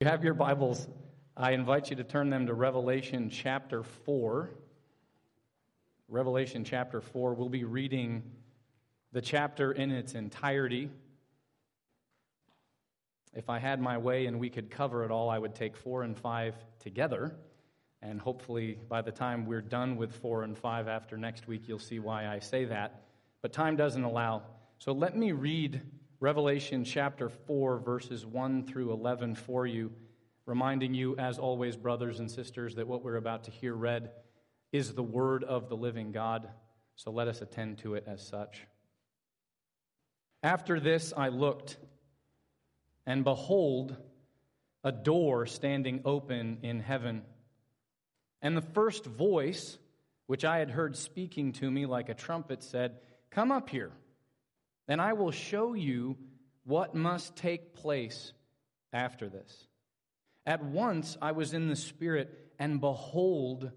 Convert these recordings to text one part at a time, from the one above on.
you have your Bibles, I invite you to turn them to Revelation chapter 4. Revelation chapter 4. We'll be reading the chapter in its entirety. If I had my way and we could cover it all, I would take 4 and 5 together. And hopefully, by the time we're done with 4 and 5 after next week, you'll see why I say that. But time doesn't allow. So let me read Revelation chapter 4, verses 1 through 11 for you, reminding you, as always, brothers and sisters, that what we're about to hear read is the word of the living God. So let us attend to it as such. After this, I looked, and behold, a door standing open in heaven. And the first voice, which I had heard speaking to me like a trumpet, said, Come up here and I will show you what must take place after this. At once I was in the Spirit, and behold,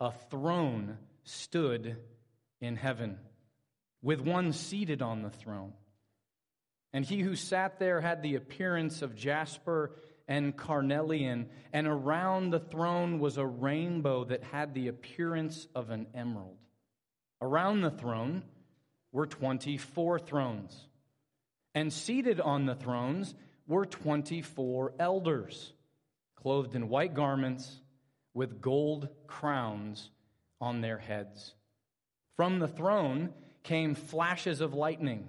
a throne stood in heaven, with one seated on the throne. And he who sat there had the appearance of jasper and carnelian, and around the throne was a rainbow that had the appearance of an emerald. Around the throne, were 24 thrones, and seated on the thrones were 24 elders, clothed in white garments with gold crowns on their heads. From the throne came flashes of lightning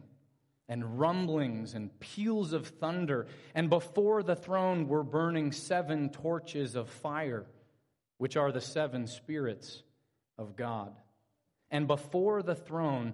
and rumblings and peals of thunder, and before the throne were burning seven torches of fire, which are the seven spirits of God. And before the throne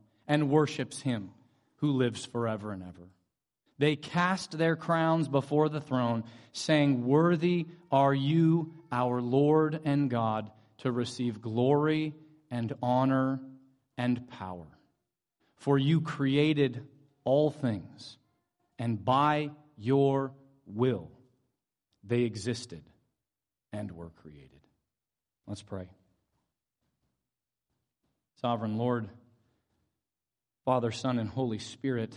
and worships him who lives forever and ever. They cast their crowns before the throne, saying, Worthy are you, our Lord and God, to receive glory and honor and power. For you created all things, and by your will they existed and were created. Let's pray. Sovereign Lord, Father, Son, and Holy Spirit,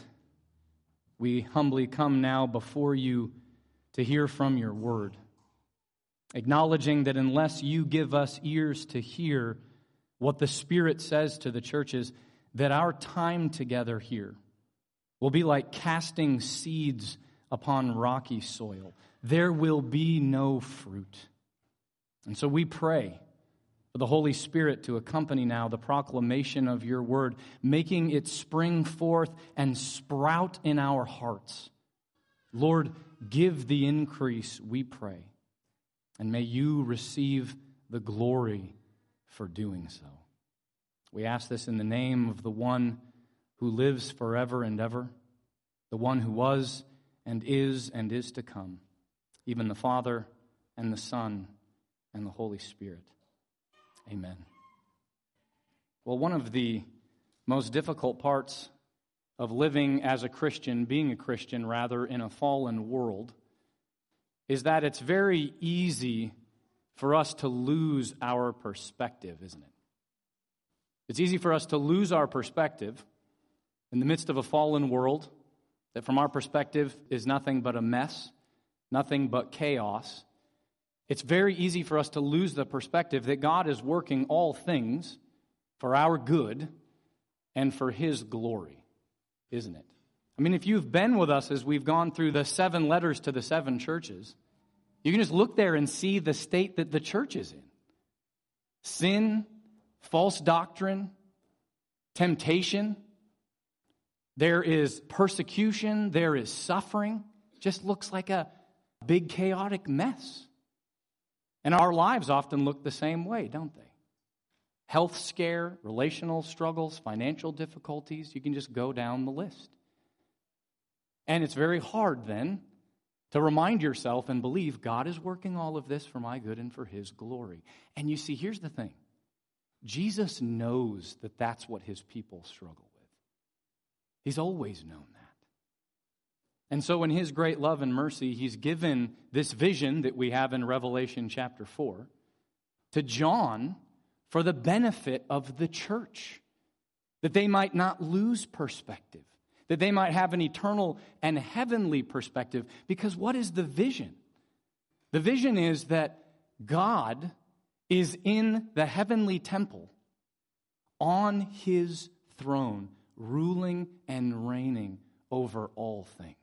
we humbly come now before you to hear from your word, acknowledging that unless you give us ears to hear what the Spirit says to the churches, that our time together here will be like casting seeds upon rocky soil. There will be no fruit. And so we pray for the Holy Spirit to accompany now the proclamation of your word, making it spring forth and sprout in our hearts. Lord, give the increase, we pray, and may you receive the glory for doing so. We ask this in the name of the one who lives forever and ever, the one who was and is and is to come, even the Father and the Son and the Holy Spirit. Amen. Well, one of the most difficult parts of living as a Christian, being a Christian rather, in a fallen world, is that it's very easy for us to lose our perspective, isn't it? It's easy for us to lose our perspective in the midst of a fallen world that, from our perspective, is nothing but a mess, nothing but chaos. It's very easy for us to lose the perspective that God is working all things for our good and for His glory, isn't it? I mean, if you've been with us as we've gone through the seven letters to the seven churches, You can just look there and see the state that the church is in sin, false doctrine, temptation. There is persecution, there is suffering. Just looks like a big chaotic mess. And our lives often look the same way, don't they? Health scare, relational struggles, financial difficulties, you can just go down the list. And it's very hard then to remind yourself and believe God is working all of this for my good and for His glory. And you see, here's the thing Jesus knows that that's what His people struggle with. He's always known. And so, in His great love and mercy, He's given this vision that we have in Revelation chapter 4 to John for the benefit of the church, that they might not lose perspective that they might have an eternal and heavenly perspective. Because what is the vision? The vision is that God is in the heavenly temple on his throne, ruling and reigning over all things.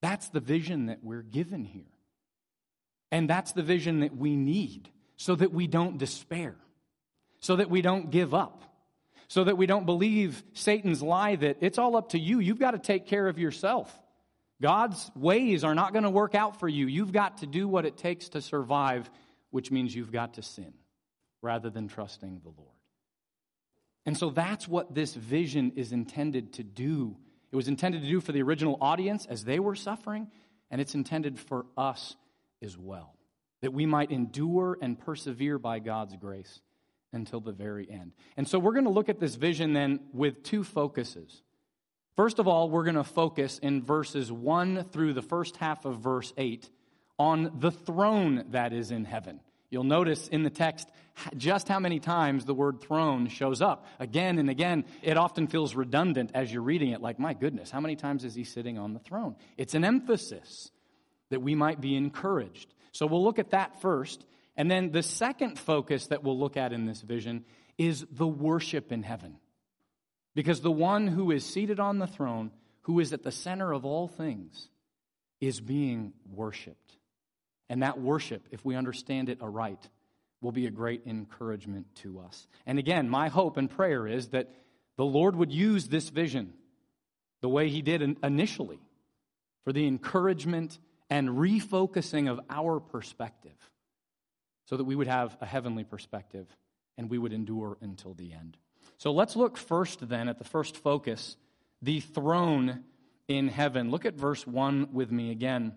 That's the vision that we're given here. And that's the vision that we need so that we don't despair, so that we don't give up, so that we don't believe Satan's lie that it's all up to you. You've got to take care of yourself. God's ways are not going to work out for you. You've got to do what it takes to survive, which means you've got to sin rather than trusting the Lord. And so that's what this vision is intended to do. It was intended to do for the original audience as they were suffering, and it's intended for us as well, that we might endure and persevere by God's grace until the very end. And so we're going to look at this vision then with two focuses. First of all, we're going to focus in verses 1 through the first half of verse 8 on the throne that is in heaven. You'll notice in the text just how many times the word throne shows up. Again and again, it often feels redundant as you're reading it, like, my goodness, how many times is he sitting on the throne? It's an emphasis that we might be encouraged. So we'll look at that first. And then the second focus that we'll look at in this vision is the worship in heaven. Because the one who is seated on the throne, who is at the center of all things, is being worshiped. And that worship, if we understand it aright, will be a great encouragement to us. And again, my hope and prayer is that the Lord would use this vision the way He did initially for the encouragement and refocusing of our perspective so that we would have a heavenly perspective and we would endure until the end. So let's look first then at the first focus, the throne in heaven. Look at verse 1 with me again.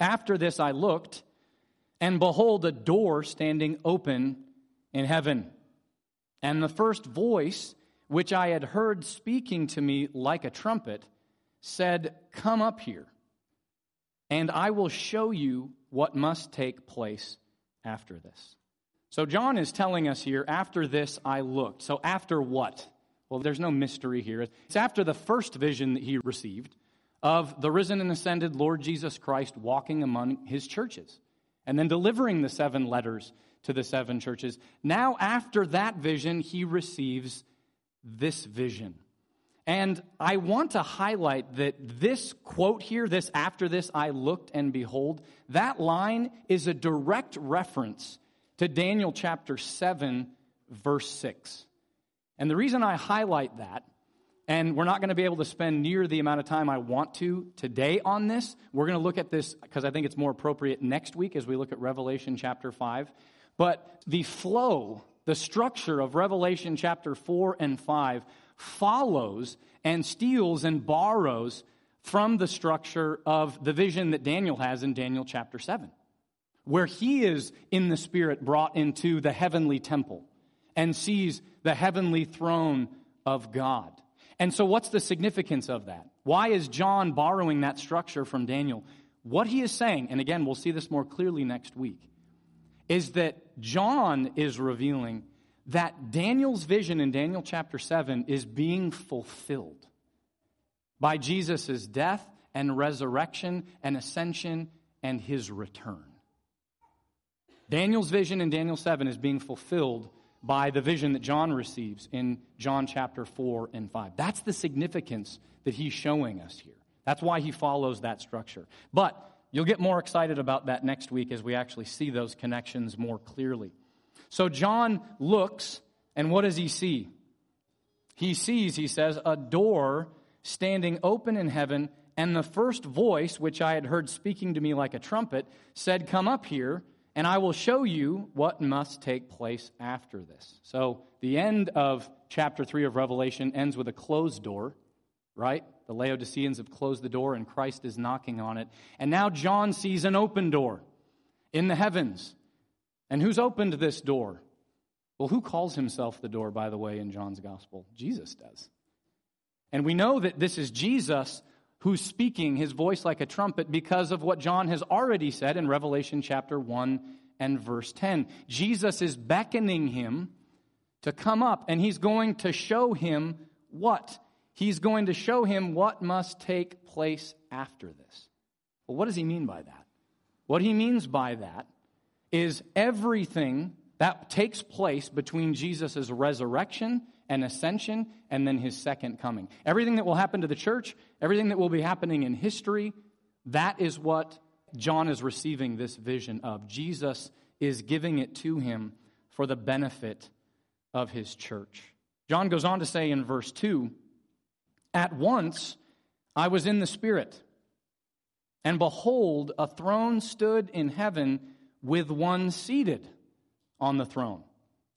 After this I looked, and behold, a door standing open in heaven. And the first voice, which I had heard speaking to me like a trumpet, said, Come up here, and I will show you what must take place after this. So John is telling us here, after this I looked. So after what? Well, there's no mystery here. It's after the first vision that he received of the risen and ascended Lord Jesus Christ walking among his churches and then delivering the seven letters to the seven churches. Now, after that vision, he receives this vision. And I want to highlight that this quote here, this after this I looked and behold, that line is a direct reference to Daniel chapter 7, verse 6. And the reason I highlight that, and we're not going to be able to spend near the amount of time I want to today on this, we're going to look at this because I think it's more appropriate next week as we look at Revelation chapter 5. But the flow, the structure of Revelation chapter 4 and 5 follows and steals and borrows from the structure of the vision that Daniel has in Daniel chapter 7, where he is in the Spirit brought into the heavenly temple and sees the heavenly throne of God. And so, what's the significance of that? Why is John borrowing that structure from Daniel? What he is saying, and again, we'll see this more clearly next week, is that John is revealing that Daniel's vision in Daniel chapter 7 is being fulfilled by Jesus' death and resurrection and ascension and his return. Daniel's vision in Daniel 7 is being fulfilled by the vision that John receives in John chapter 4 and 5. That's the significance that he's showing us here. That's why he follows that structure. But You'll get more excited about that next week as we actually see those connections more clearly. So John looks, and what does he see? He sees, he says, a door standing open in heaven, and the first voice, which I had heard speaking to me like a trumpet, said, Come up here, and I will show you what must take place after this. So the end of chapter 3 of Revelation ends with a closed door, right? The Laodiceans have closed the door, and Christ is knocking on it. And now John sees an open door in the heavens. And who's opened this door? Well, who calls himself the door, by the way, in John's gospel? Jesus does. And we know that this is Jesus who's speaking his voice like a trumpet because of what John has already said in Revelation chapter 1 and verse 10. Jesus is beckoning him to come up, and he's going to show him what? He's going to show him what must take place after this. Well, what does he mean by that? What he means by that is everything that takes place between Jesus' resurrection and ascension and then his second coming. Everything that will happen to the church, everything that will be happening in history, that is what John is receiving this vision of. Jesus is giving it to him for the benefit of his church. John goes on to say in verse 2 At once I was in the Spirit, and behold, a throne stood in heaven with one seated on the throne.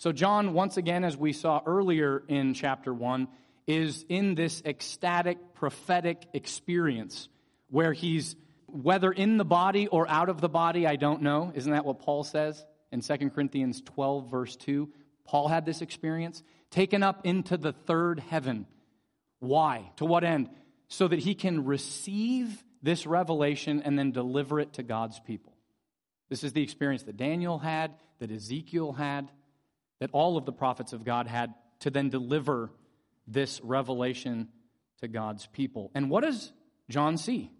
So, John, once again, as we saw earlier in chapter 1, is in this ecstatic prophetic experience where he's, whether in the body or out of the body, I don't know. Isn't that what Paul says in 2 Corinthians 12, verse 2? Paul had this experience. Taken up into the third heaven. Why? To what end? So that he can receive this revelation and then deliver it to God's people. This is the experience that Daniel had, that Ezekiel had that all of the prophets of God had to then deliver this revelation to God's people. And what does John see?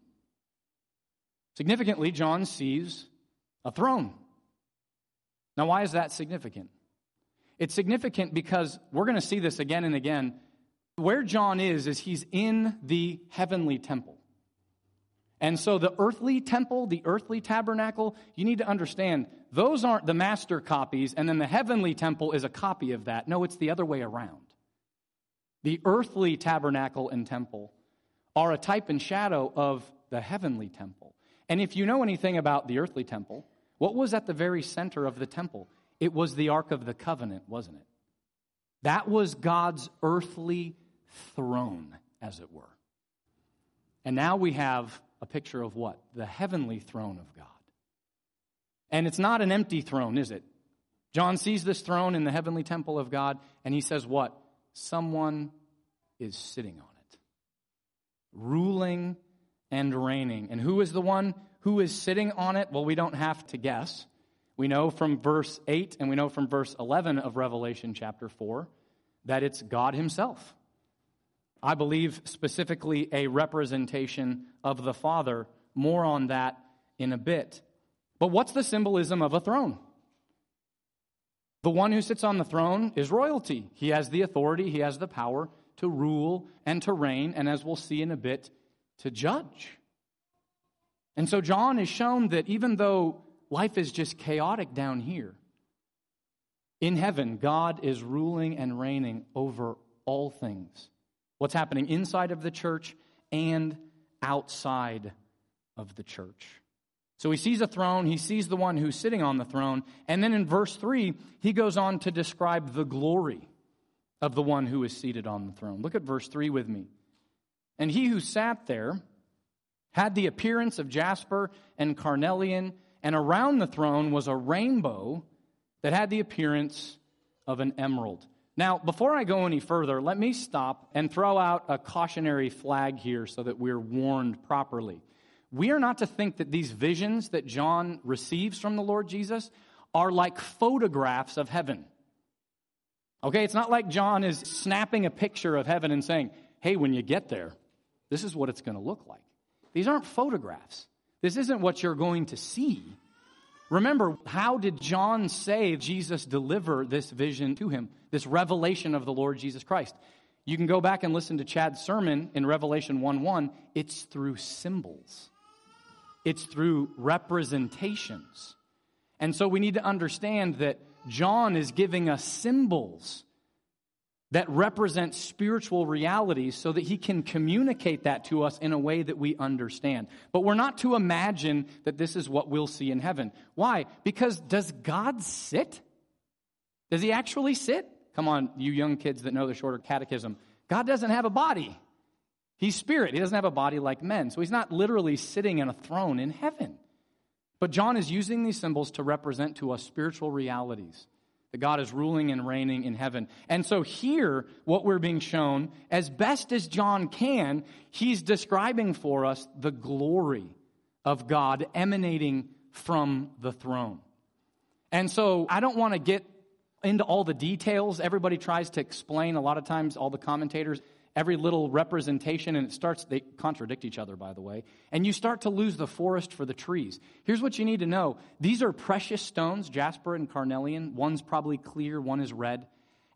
Significantly, John sees a throne. Now, why is that significant? It's significant because we're going to see this again and again. Where John is, is he's in the heavenly temple. And so the earthly temple, the earthly tabernacle, you need to understand, those aren't the master copies, and then the heavenly temple is a copy of that. No, it's the other way around. The earthly tabernacle and temple are a type and shadow of the heavenly temple. And if you know anything about the earthly temple, what was at the very center of the temple? It was the Ark of the Covenant, wasn't it? That was God's earthly throne, as it were. And now we have a picture of what? The heavenly throne of God. And it's not an empty throne, is it? John sees this throne in the heavenly temple of God, and he says, What? Someone is sitting on it, ruling and reigning. And who is the one who is sitting on it? Well, we don't have to guess. We know from verse 8 and we know from verse 11 of Revelation chapter 4 that it's God Himself. I believe specifically a representation of the Father. More on that in a bit. But what's the symbolism of a throne? The one who sits on the throne is royalty. He has the authority, he has the power to rule and to reign, and as we'll see in a bit, to judge. And so John is shown that even though life is just chaotic down here, in heaven, God is ruling and reigning over all things what's happening inside of the church and outside of the church. So he sees a throne, he sees the one who's sitting on the throne, and then in verse 3, he goes on to describe the glory of the one who is seated on the throne. Look at verse 3 with me. And he who sat there had the appearance of jasper and carnelian, and around the throne was a rainbow that had the appearance of an emerald. Now, before I go any further, let me stop and throw out a cautionary flag here so that we're warned properly. We are not to think that these visions that John receives from the Lord Jesus are like photographs of heaven. Okay, it's not like John is snapping a picture of heaven and saying, hey, when you get there, this is what it's going to look like. These aren't photographs. This isn't what you're going to see. Remember, how did John say Jesus deliver this vision to him, this revelation of the Lord Jesus Christ? You can go back and listen to Chad's sermon in Revelation 1 1. It's through symbols. it's through representations. And so we need to understand that John is giving us symbols that represents spiritual realities so that he can communicate that to us in a way that we understand. But we're not to imagine that this is what we'll see in heaven. Why? Because does God sit? Does he actually sit? Come on, you young kids that know the shorter catechism. God doesn't have a body. He's spirit. He doesn't have a body like men. So he's not literally sitting in a throne in heaven. But John is using these symbols to represent to us spiritual realities that God is ruling and reigning in heaven. And so here, what we're being shown, as best as John can, he's describing for us the glory of God emanating from the throne. And so I don't want to get into all the details. Everybody tries to explain, a lot of times, all the commentators, every little representation, and it starts, they contradict each other, by the way. And you start to lose the forest for the trees. Here's what you need to know these are precious stones, jasper and carnelian. One's probably clear, one is red.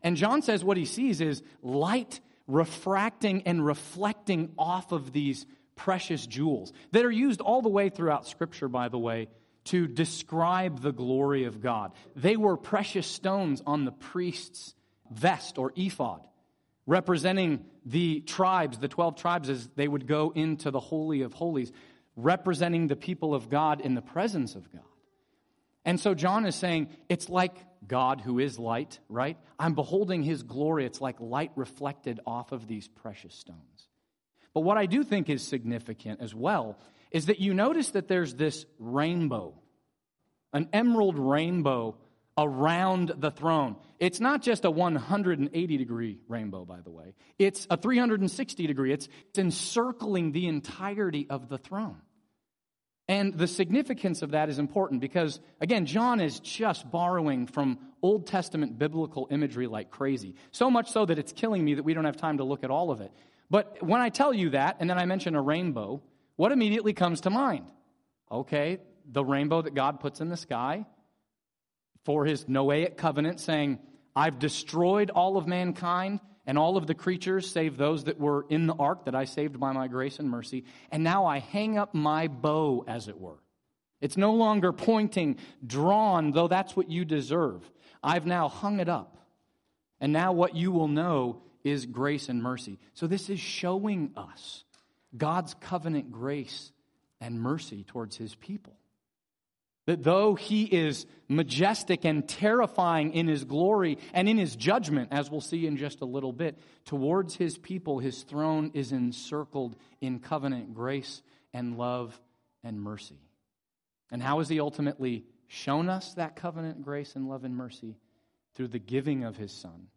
And John says what he sees is light refracting and reflecting off of these precious jewels that are used all the way throughout Scripture, by the way, to describe the glory of God. They were precious stones on the priest's vest or ephod, representing the tribes, the 12 tribes, as they would go into the Holy of Holies, representing the people of God in the presence of God. And so John is saying, it's like God who is light, right? I'm beholding his glory. It's like light reflected off of these precious stones. But what I do think is significant as well is that you notice that there's this rainbow, an emerald rainbow around the throne. It's not just a 180 degree rainbow, by the way, it's a 360 degree. It's, it's encircling the entirety of the throne. And the significance of that is important because, again, John is just borrowing from Old Testament biblical imagery like crazy. So much so that it's killing me that we don't have time to look at all of it. But when I tell you that, and then I mention a rainbow, what immediately comes to mind? Okay, the rainbow that God puts in the sky for his Noahic covenant, saying, I've destroyed all of mankind and all of the creatures save those that were in the ark that I saved by my grace and mercy. And now I hang up my bow, as it were. It's no longer pointing, drawn, though that's what you deserve. I've now hung it up. And now what you will know is grace and mercy. So this is showing us God's covenant grace and mercy towards his people. That though he is majestic and terrifying in his glory and in his judgment, as we'll see in just a little bit, towards his people, his throne is encircled in covenant grace and love and mercy. And how has he ultimately shown us that covenant grace and love and mercy? Through the giving of his son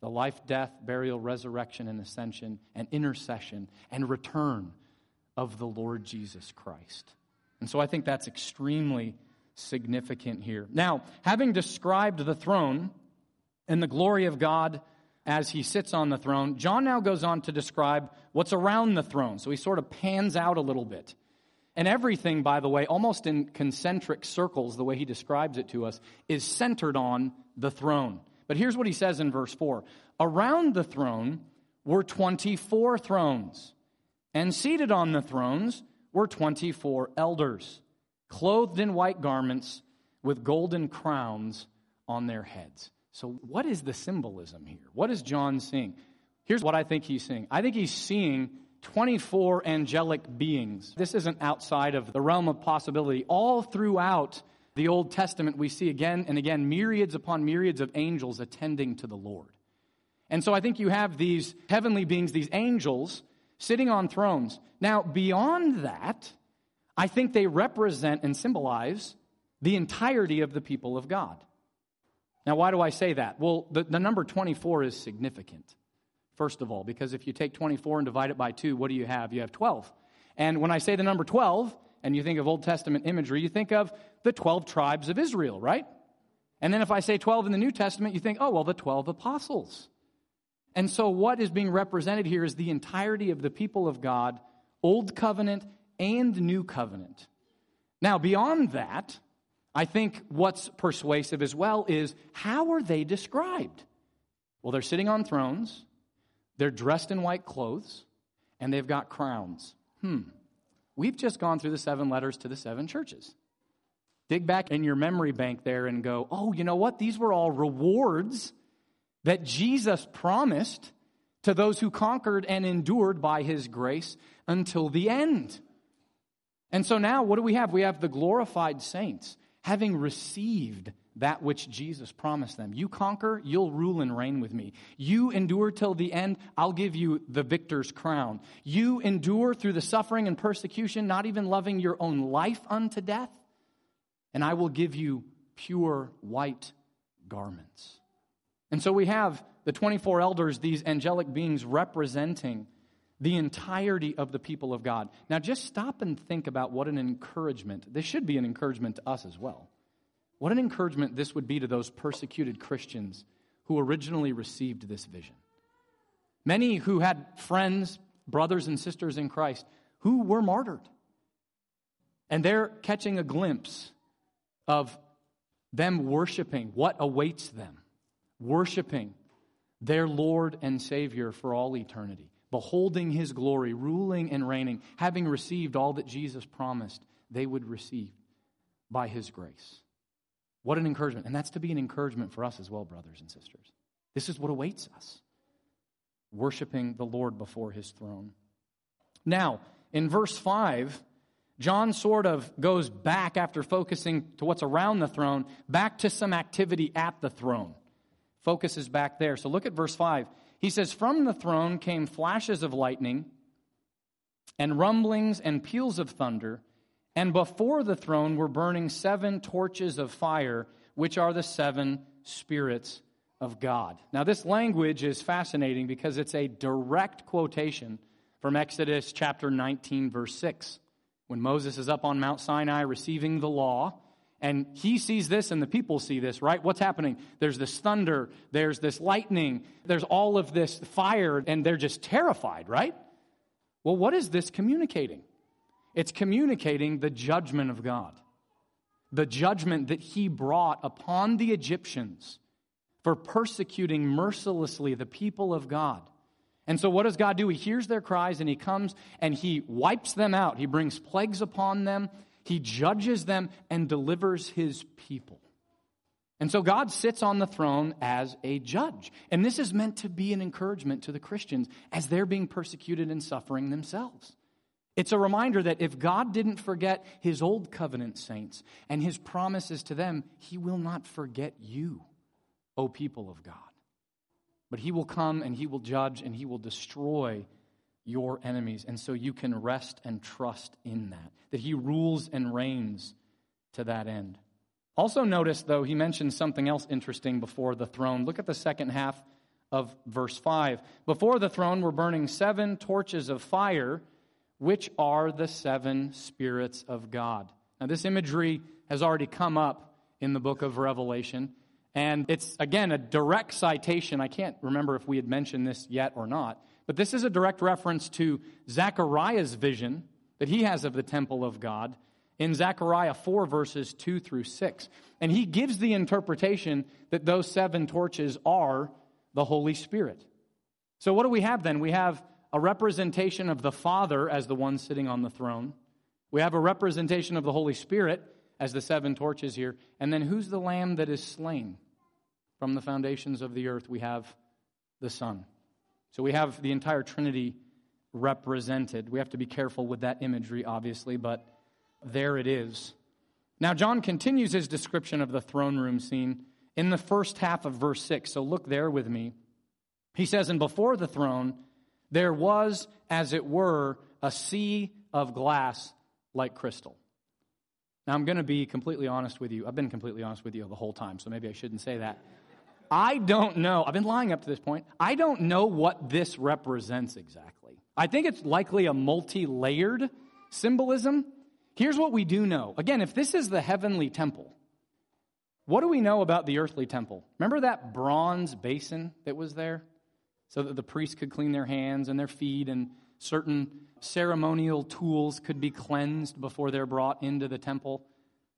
the life, death, burial, resurrection, and ascension, and intercession and return of the Lord Jesus Christ. And so I think that's extremely significant here. Now, having described the throne and the glory of God as he sits on the throne, John now goes on to describe what's around the throne. So he sort of pans out a little bit. And everything, by the way, almost in concentric circles, the way he describes it to us, is centered on the throne. But here's what he says in verse 4 Around the throne were 24 thrones, and seated on the thrones were 24 elders clothed in white garments with golden crowns on their heads. So, what is the symbolism here? What is John seeing? Here's what I think he's seeing I think he's seeing 24 angelic beings. This isn't outside of the realm of possibility. All throughout the Old Testament, we see again and again myriads upon myriads of angels attending to the Lord. And so I think you have these heavenly beings, these angels, sitting on thrones. Now, beyond that, I think they represent and symbolize the entirety of the people of God. Now, why do I say that? Well, the, the number 24 is significant, first of all, because if you take 24 and divide it by 2, what do you have? You have 12. And when I say the number 12, and you think of Old Testament imagery, you think of the 12 tribes of Israel, right? And then if I say 12 in the New Testament, you think, oh, well, the 12 apostles. And so what is being represented here is the entirety of the people of God, Old Covenant and new covenant. Now, beyond that, I think what's persuasive as well is how are they described? Well, they're sitting on thrones, they're dressed in white clothes, and they've got crowns. Hmm. We've just gone through the seven letters to the seven churches. Dig back in your memory bank there and go, oh, you know what? These were all rewards that Jesus promised to those who conquered and endured by his grace until the end. And so now, what do we have? We have the glorified saints having received that which Jesus promised them. You conquer, you'll rule and reign with me. You endure till the end, I'll give you the victor's crown. You endure through the suffering and persecution, not even loving your own life unto death, and I will give you pure white garments. And so we have the 24 elders, these angelic beings representing the entirety of the people of God. Now, just stop and think about what an encouragement, this should be an encouragement to us as well. What an encouragement this would be to those persecuted Christians who originally received this vision. Many who had friends, brothers, and sisters in Christ who were martyred. And they're catching a glimpse of them worshiping what awaits them, worshiping their Lord and Savior for all eternity, beholding his glory, ruling and reigning, having received all that Jesus promised they would receive by his grace. What an encouragement. And that's to be an encouragement for us as well, brothers and sisters. This is what awaits us worshiping the Lord before his throne. Now, in verse 5, John sort of goes back after focusing to what's around the throne, back to some activity at the throne. Focuses back there. So look at verse 5. He says, From the throne came flashes of lightning, and rumblings and peals of thunder, and before the throne were burning seven torches of fire, which are the seven spirits of God. Now, this language is fascinating because it's a direct quotation from Exodus chapter 19, verse 6 when Moses is up on Mount Sinai receiving the law, and he sees this and the people see this, right? What's happening? There's this thunder, there's this lightning, there's all of this fire, and they're just terrified, right? Well, what is this communicating? It's communicating the judgment of God, the judgment that he brought upon the Egyptians for persecuting mercilessly the people of God. And so, what does God do? He hears their cries and He comes and He wipes them out. He brings plagues upon them, He judges them, and delivers His people. And so, God sits on the throne as a judge. And this is meant to be an encouragement to the Christians as they're being persecuted and suffering themselves. It's a reminder that if God didn't forget His old covenant saints and His promises to them, He will not forget you, O people of God. But he will come and he will judge and he will destroy your enemies. And so you can rest and trust in that, that he rules and reigns to that end. Also, notice, though, he mentions something else interesting before the throne. Look at the second half of verse 5. Before the throne were burning seven torches of fire, which are the seven spirits of God. Now, this imagery has already come up in the book of Revelation. And it's, again, a direct citation. I can't remember if we had mentioned this yet or not, but this is a direct reference to Zechariah's vision that he has of the temple of God in Zechariah 4, verses 2 through 6. And he gives the interpretation that those seven torches are the Holy Spirit. So, what do we have then? We have a representation of the Father as the one sitting on the throne. We have a representation of the Holy Spirit as the seven torches here. And then who's the lamb that is slain? From the foundations of the earth, we have the Son. So we have the entire Trinity represented. We have to be careful with that imagery, obviously, but there it is. Now, John continues his description of the throne room scene in the first half of verse 6. So look there with me. He says, And before the throne, there was, as it were, a sea of glass like crystal. Now, I'm going to be completely honest with you. I've been completely honest with you the whole time, so maybe I shouldn't say that. I don't know. I've been lying up to this point. I don't know what this represents exactly. I think it's likely a multi layered symbolism. Here's what we do know. Again, if this is the heavenly temple, what do we know about the earthly temple? Remember that bronze basin that was there? So that the priests could clean their hands and their feet and certain ceremonial tools could be cleansed before they're brought into the temple.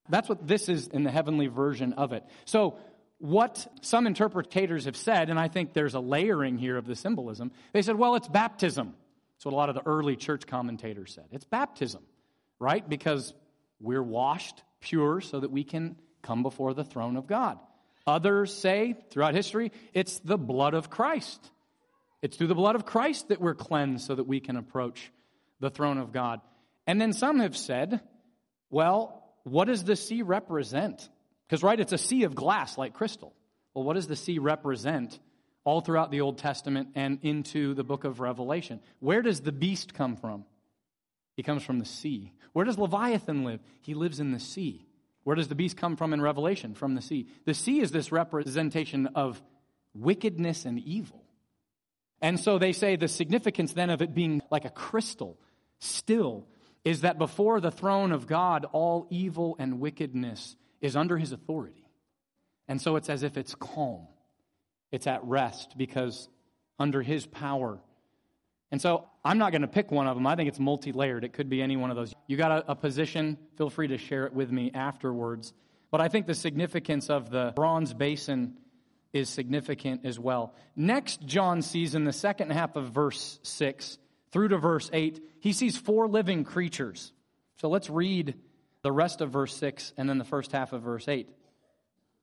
That's what this is in the heavenly version of it. So, what some interpreters have said, and I think there's a layering here of the symbolism, they said, well, it's baptism. That's what a lot of the early church commentators said. It's baptism. right? Because we're washed pure so that we can come before the throne of God. Others say throughout history, it's the blood of Christ. It's through the blood of Christ that we're cleansed so that we can approach the throne of God. And then some have said, well, what does the sea represent? Because, right, it's a sea of glass like crystal. Well, what does the sea represent all throughout the Old Testament and into the book of Revelation? Where does the beast come from? He comes from the sea. Where does Leviathan live? He lives in the sea. Where does the beast come from in Revelation? From the sea. The sea is this representation of wickedness and evil. And so they say the significance then of it being like a crystal, still, is that before the throne of God, all evil and wickedness is under his authority. And so it's as if it's calm, it's at rest because under his power. And so I'm not going to pick one of them. I think it's multi layered. It could be any one of those. You got a, a, position, feel free to share it with me afterwards. But I think the significance of the bronze basin is significant as well. Next, John sees in the second half of verse 6 through to verse 8, he sees four living creatures. So let's read the rest of verse 6 and then the first half of verse 8.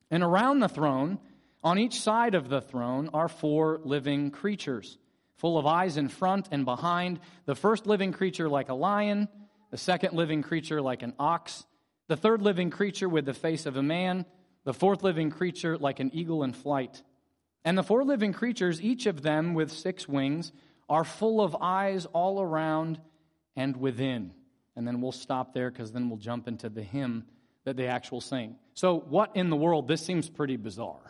And around the throne, on each side of the throne, are four living creatures, full of eyes in front and behind. The first living creature like a lion, the second living creature like an ox, the third living creature with the face of a man the fourth living creature like an eagle in flight. And the four living creatures, each of them with six wings, are full of eyes all around and within. And then we'll stop there because then we'll jump into the hymn that they actually sing. So, what in the world? This seems pretty bizarre.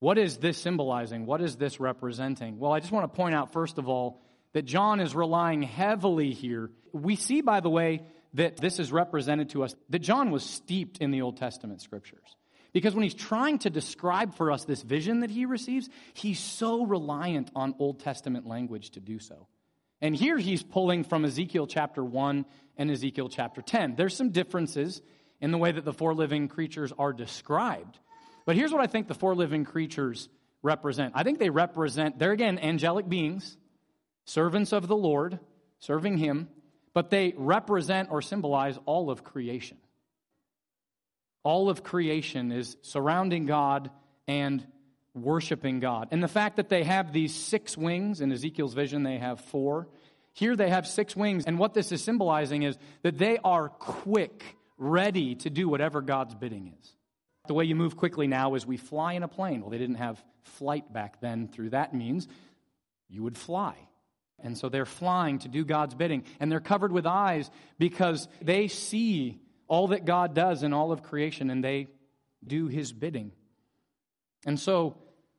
What is this symbolizing? What is this representing? Well, I just want to point out, first of all, that John is relying heavily here. We see, by the way, that this is represented to us, that John was steeped in the Old Testament scriptures. Because when he's trying to describe for us this vision that he receives, he's so reliant on Old Testament language to do so. And here he's pulling from Ezekiel chapter 1 and Ezekiel chapter 10. There's some differences in the way that the four living creatures are described. But here's what I think the four living creatures represent I think they represent, they're again angelic beings, servants of the Lord, serving him but they represent or symbolize all of creation. All of creation is surrounding God and worshiping God. And the fact that they have these six wings, in Ezekiel's vision, they have four. Here they have six wings. And what this is symbolizing is that they are quick, ready to do whatever God's bidding is. The way you move quickly now is we fly in a plane. Well, they didn't have flight back then through that means. You would fly. And so they're flying to do God's bidding. And they're covered with eyes because they see all that God does in all of creation and they do his bidding. And so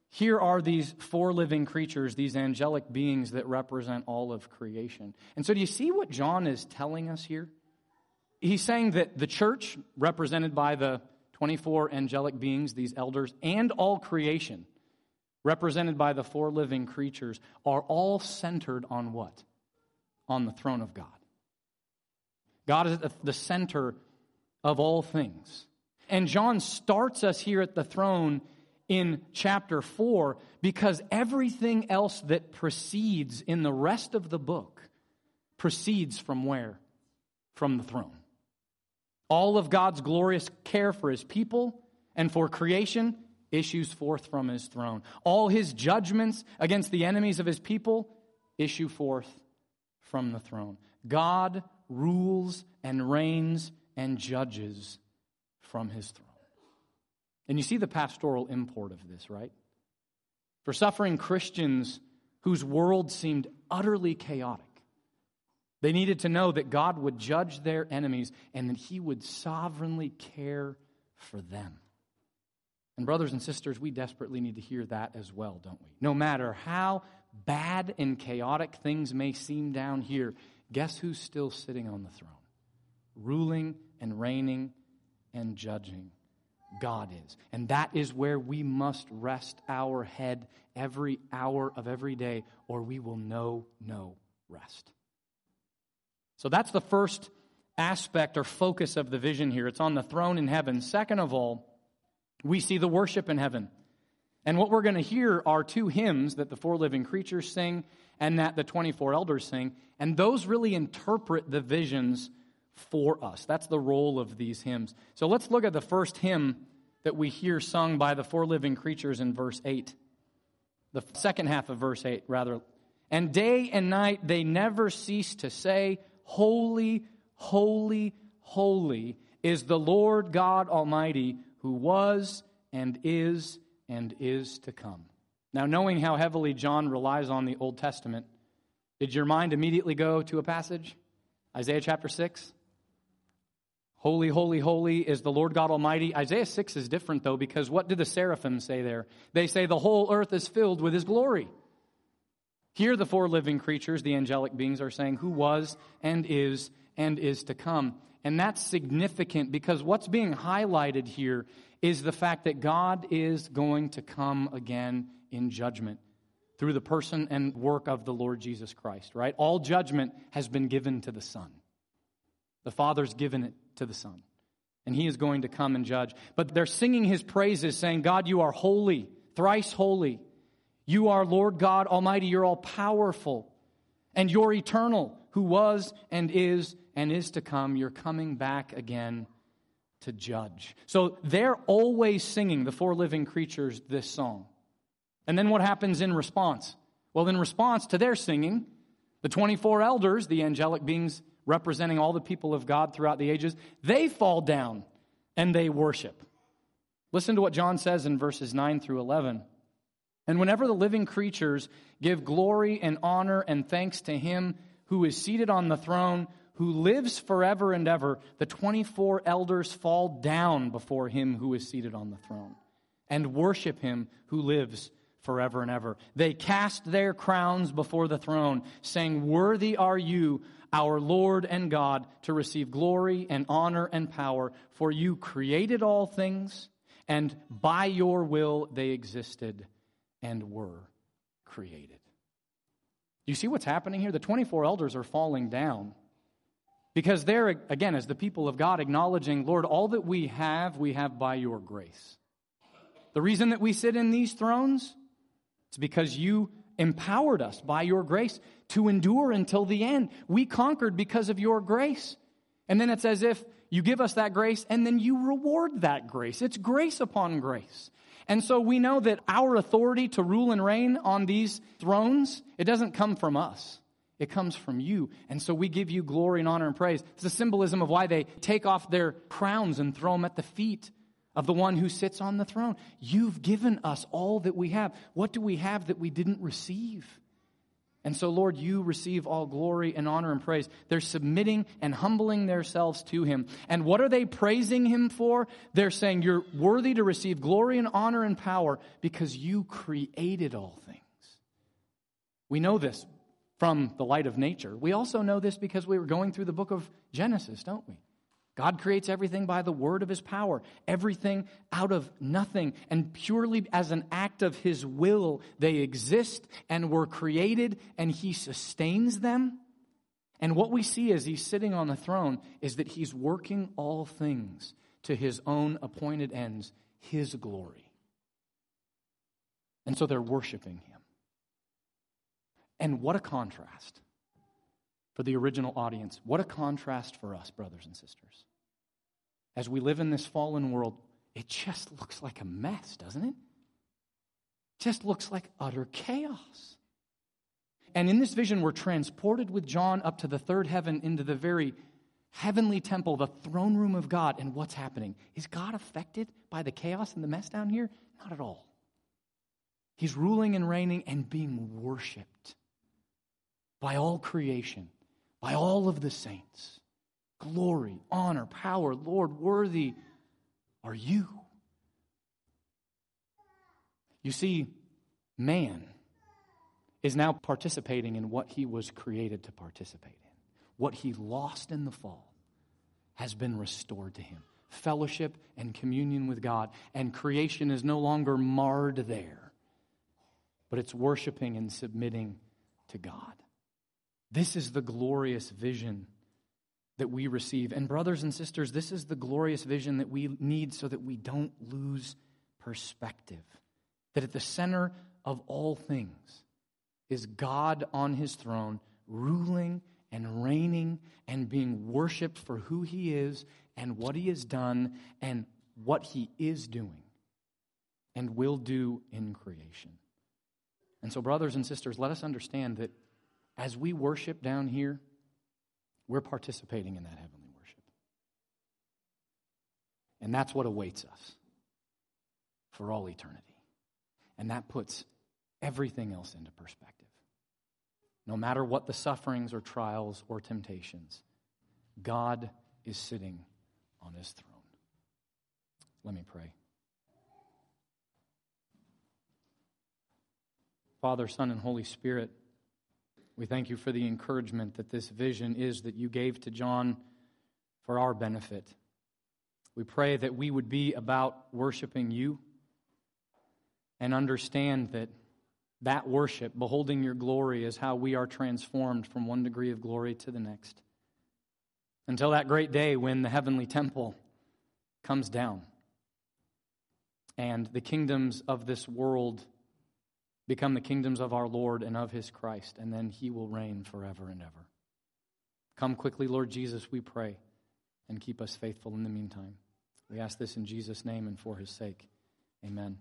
here are these four living creatures, these angelic beings that represent all of creation. And so do you see what John is telling us here? He's saying that the church, represented by the 24 angelic beings, these elders, and all creation, represented by the four living creatures, are all centered on what? On the throne of God. God is at the center of all things. And John starts us here at the throne in chapter 4 because everything else that proceeds in the rest of the book proceeds from where? From the throne. All of God's glorious care for his people and for creation issues forth from his throne. All his judgments against the enemies of his people issue forth from the throne. God rules and reigns and judges from his throne. And you see the pastoral import of this, right? For suffering Christians whose world seemed utterly chaotic, they needed to know that God would judge their enemies and that he would sovereignly care for them. And, brothers and sisters, we desperately need to hear that as well, don't we? No matter how bad and chaotic things may seem down here, guess who's still sitting on the throne? Ruling and reigning and judging. God is. And that is where we must rest our head every hour of every day, or we will know no rest. So that's the first aspect or focus of the vision here. It's on the throne in heaven. Second of all, we see the worship in heaven. And what we're going to hear are two hymns that the four living creatures sing and that the 24 elders sing. And those really interpret the visions for us. That's the role of these hymns. So let's look at the first hymn that we hear sung by the four living creatures in verse 8. The second half of verse 8, rather. And day and night they never cease to say, Holy, holy, holy is the Lord God Almighty, who was and is and is to come. Now, knowing how heavily John relies on the Old Testament, did your mind immediately go to a passage? Isaiah chapter 6? Holy, holy, holy is the Lord God Almighty. Isaiah 6 is different, though, because what do the seraphim say there? They say the whole earth is filled with his glory. Here, the four living creatures, the angelic beings, are saying, Who was and is and is to come. And that's significant because what's being highlighted here is the fact that God is going to come again in judgment through the person and work of the Lord Jesus Christ, right? All judgment has been given to the Son. The Father's given it to the Son. And He is going to come and judge. But they're singing His praises, saying, God, you are holy, thrice holy. You are Lord God Almighty. You're all powerful. And you're eternal, who was and is and is to come. You're coming back again to judge. So they're always singing, the four living creatures, this song. And then what happens in response? Well, in response to their singing, the 24 elders, the angelic beings representing all the people of God throughout the ages, they fall down and they worship. Listen to what John says in verses 9 through 11. And whenever the living creatures give glory and honor and thanks to him who is seated on the throne, who lives forever and ever, the 24 elders fall down before him who is seated on the throne and worship him who lives forever and ever. They cast their crowns before the throne, saying, Worthy are you, our Lord and God, to receive glory and honor and power, for you created all things, and by your will they existed and were created. You see what's happening here? The 24 elders are falling down. Because they're, again, as the people of God, acknowledging, Lord, all that we have, we have by your grace. The reason that we sit in these thrones it's because you empowered us by your grace to endure until the end. We conquered because of your grace. And then it's as if you give us that grace and then you reward that grace. It's grace upon grace. And so we know that our authority to rule and reign on these thrones, it doesn't come from us. It comes from you. And so we give you glory and honor and praise. It's a symbolism of why they take off their crowns and throw them at the feet of the one who sits on the throne. You've given us all that we have. What do we have that we didn't receive? And so, Lord, you receive all glory and honor and praise. They're submitting and humbling themselves to Him. And what are they praising Him for? They're saying, You're worthy to receive glory and honor and power because you created all things. We know this from the light of nature. We also know this because we were going through the book of Genesis, don't we? God creates everything by the word of his power, everything out of nothing. And purely as an act of his will, they exist and were created, and he sustains them. And what we see as he's sitting on the throne is that he's working all things to his own appointed ends, his glory. And so they're worshiping him. And what a contrast for the original audience. What a contrast for us, brothers and sisters as we live in this fallen world, it just looks like a mess, doesn't it? Just looks like utter chaos. And in this vision, we're transported with John up to the third heaven into the very heavenly temple, the throne room of God. And what's happening? Is God affected by the chaos and the mess down here? Not at all. He's ruling and reigning and being worshiped by all creation, by all of the saints glory, honor, power. Lord, worthy are you. You see, man is now participating in what he was created to participate in. What he lost in the fall has been restored to him fellowship and communion with God. And creation is no longer marred there, but it's worshiping and submitting to God. This is the glorious vision that we receive. And, brothers and sisters, this is the glorious vision that we need so that we don't lose perspective. That at the center of all things is God on his throne, ruling and reigning and being worshiped for who he is and what he has done and what he is doing and will do in creation. And so, brothers and sisters, let us understand that as we worship down here, we're participating in that heavenly worship. And that's what awaits us for all eternity. And that puts everything else into perspective. No matter what the sufferings or trials or temptations, God is sitting on his throne. Let me pray. Father, Son, and Holy Spirit, we thank you for the encouragement that this vision is that you gave to John for our benefit. We pray that we would be about worshiping you and understand that that worship, beholding your glory, is how we are transformed from one degree of glory to the next. Until that great day when the heavenly temple comes down and the kingdoms of this world become the kingdoms of our Lord and of his Christ, and then he will reign forever and ever. Come quickly, Lord Jesus, we pray, and keep us faithful in the meantime. We ask this in Jesus' name and for his sake. Amen.